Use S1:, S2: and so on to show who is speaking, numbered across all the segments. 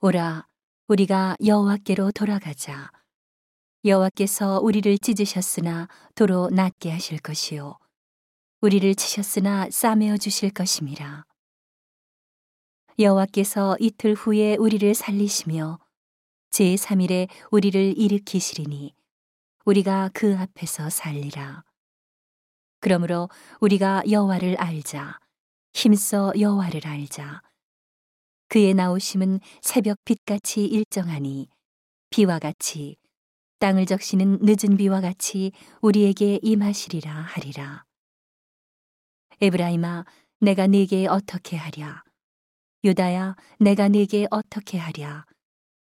S1: 오라 우리가 여호와께로 돌아가자. 여호와께서 우리를 찢으셨으나 도로 낫게 하실 것이요. 우리를 치셨으나 싸매어 주실 것임이라. 여호와께서 이틀 후에 우리를 살리시며 제3일에 우리를 일으키시리니 우리가 그 앞에서 살리라. 그러므로 우리가 여호와를 알자. 힘써 여호와를 알자 그의 나오심은 새벽 빛같이 일정하니 비와 같이 땅을 적시는 늦은 비와 같이 우리에게 임하시리라 하리라. 에브라임아, 내가 네게 어떻게 하랴? 유다야, 내가 네게 어떻게 하랴?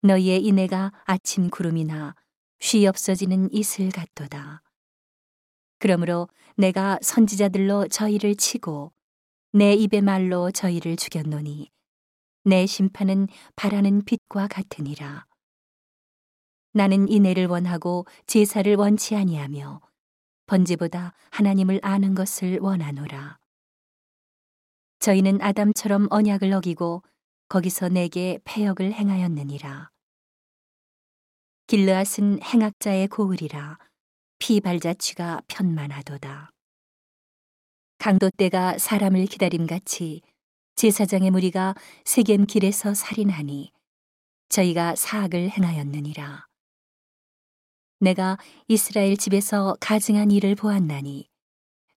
S1: 너희의 이내가 아침 구름이나 쉬 없어지는 이슬 같도다. 그러므로 내가 선지자들로 저희를 치고 내 입의 말로 저희를 죽였노니 내 심판은 바라는 빛과 같으니라. 나는 이내를 원하고 제사를 원치 아니하며 번제보다 하나님을 아는 것을 원하노라. 저희는 아담처럼 언약을 어기고 거기서 내게 패역을 행하였느니라. 길르앗은 행악자의 고을이라 피 발자취가 편만하도다. 강도 때가 사람을 기다림같이 제사장의 무리가 세겜 길에서 살인하니 저희가 사악을 행하였느니라. 내가 이스라엘 집에서 가증한 일을 보았나니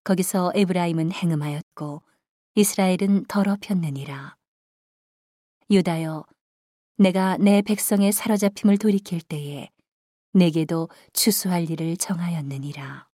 S1: 거기서 에브라임은 행음하였고 이스라엘은 더럽혔느니라. 유다여, 내가 내 백성의 사로잡힘을 돌이킬 때에 내게도 추수할 일을 정하였느니라.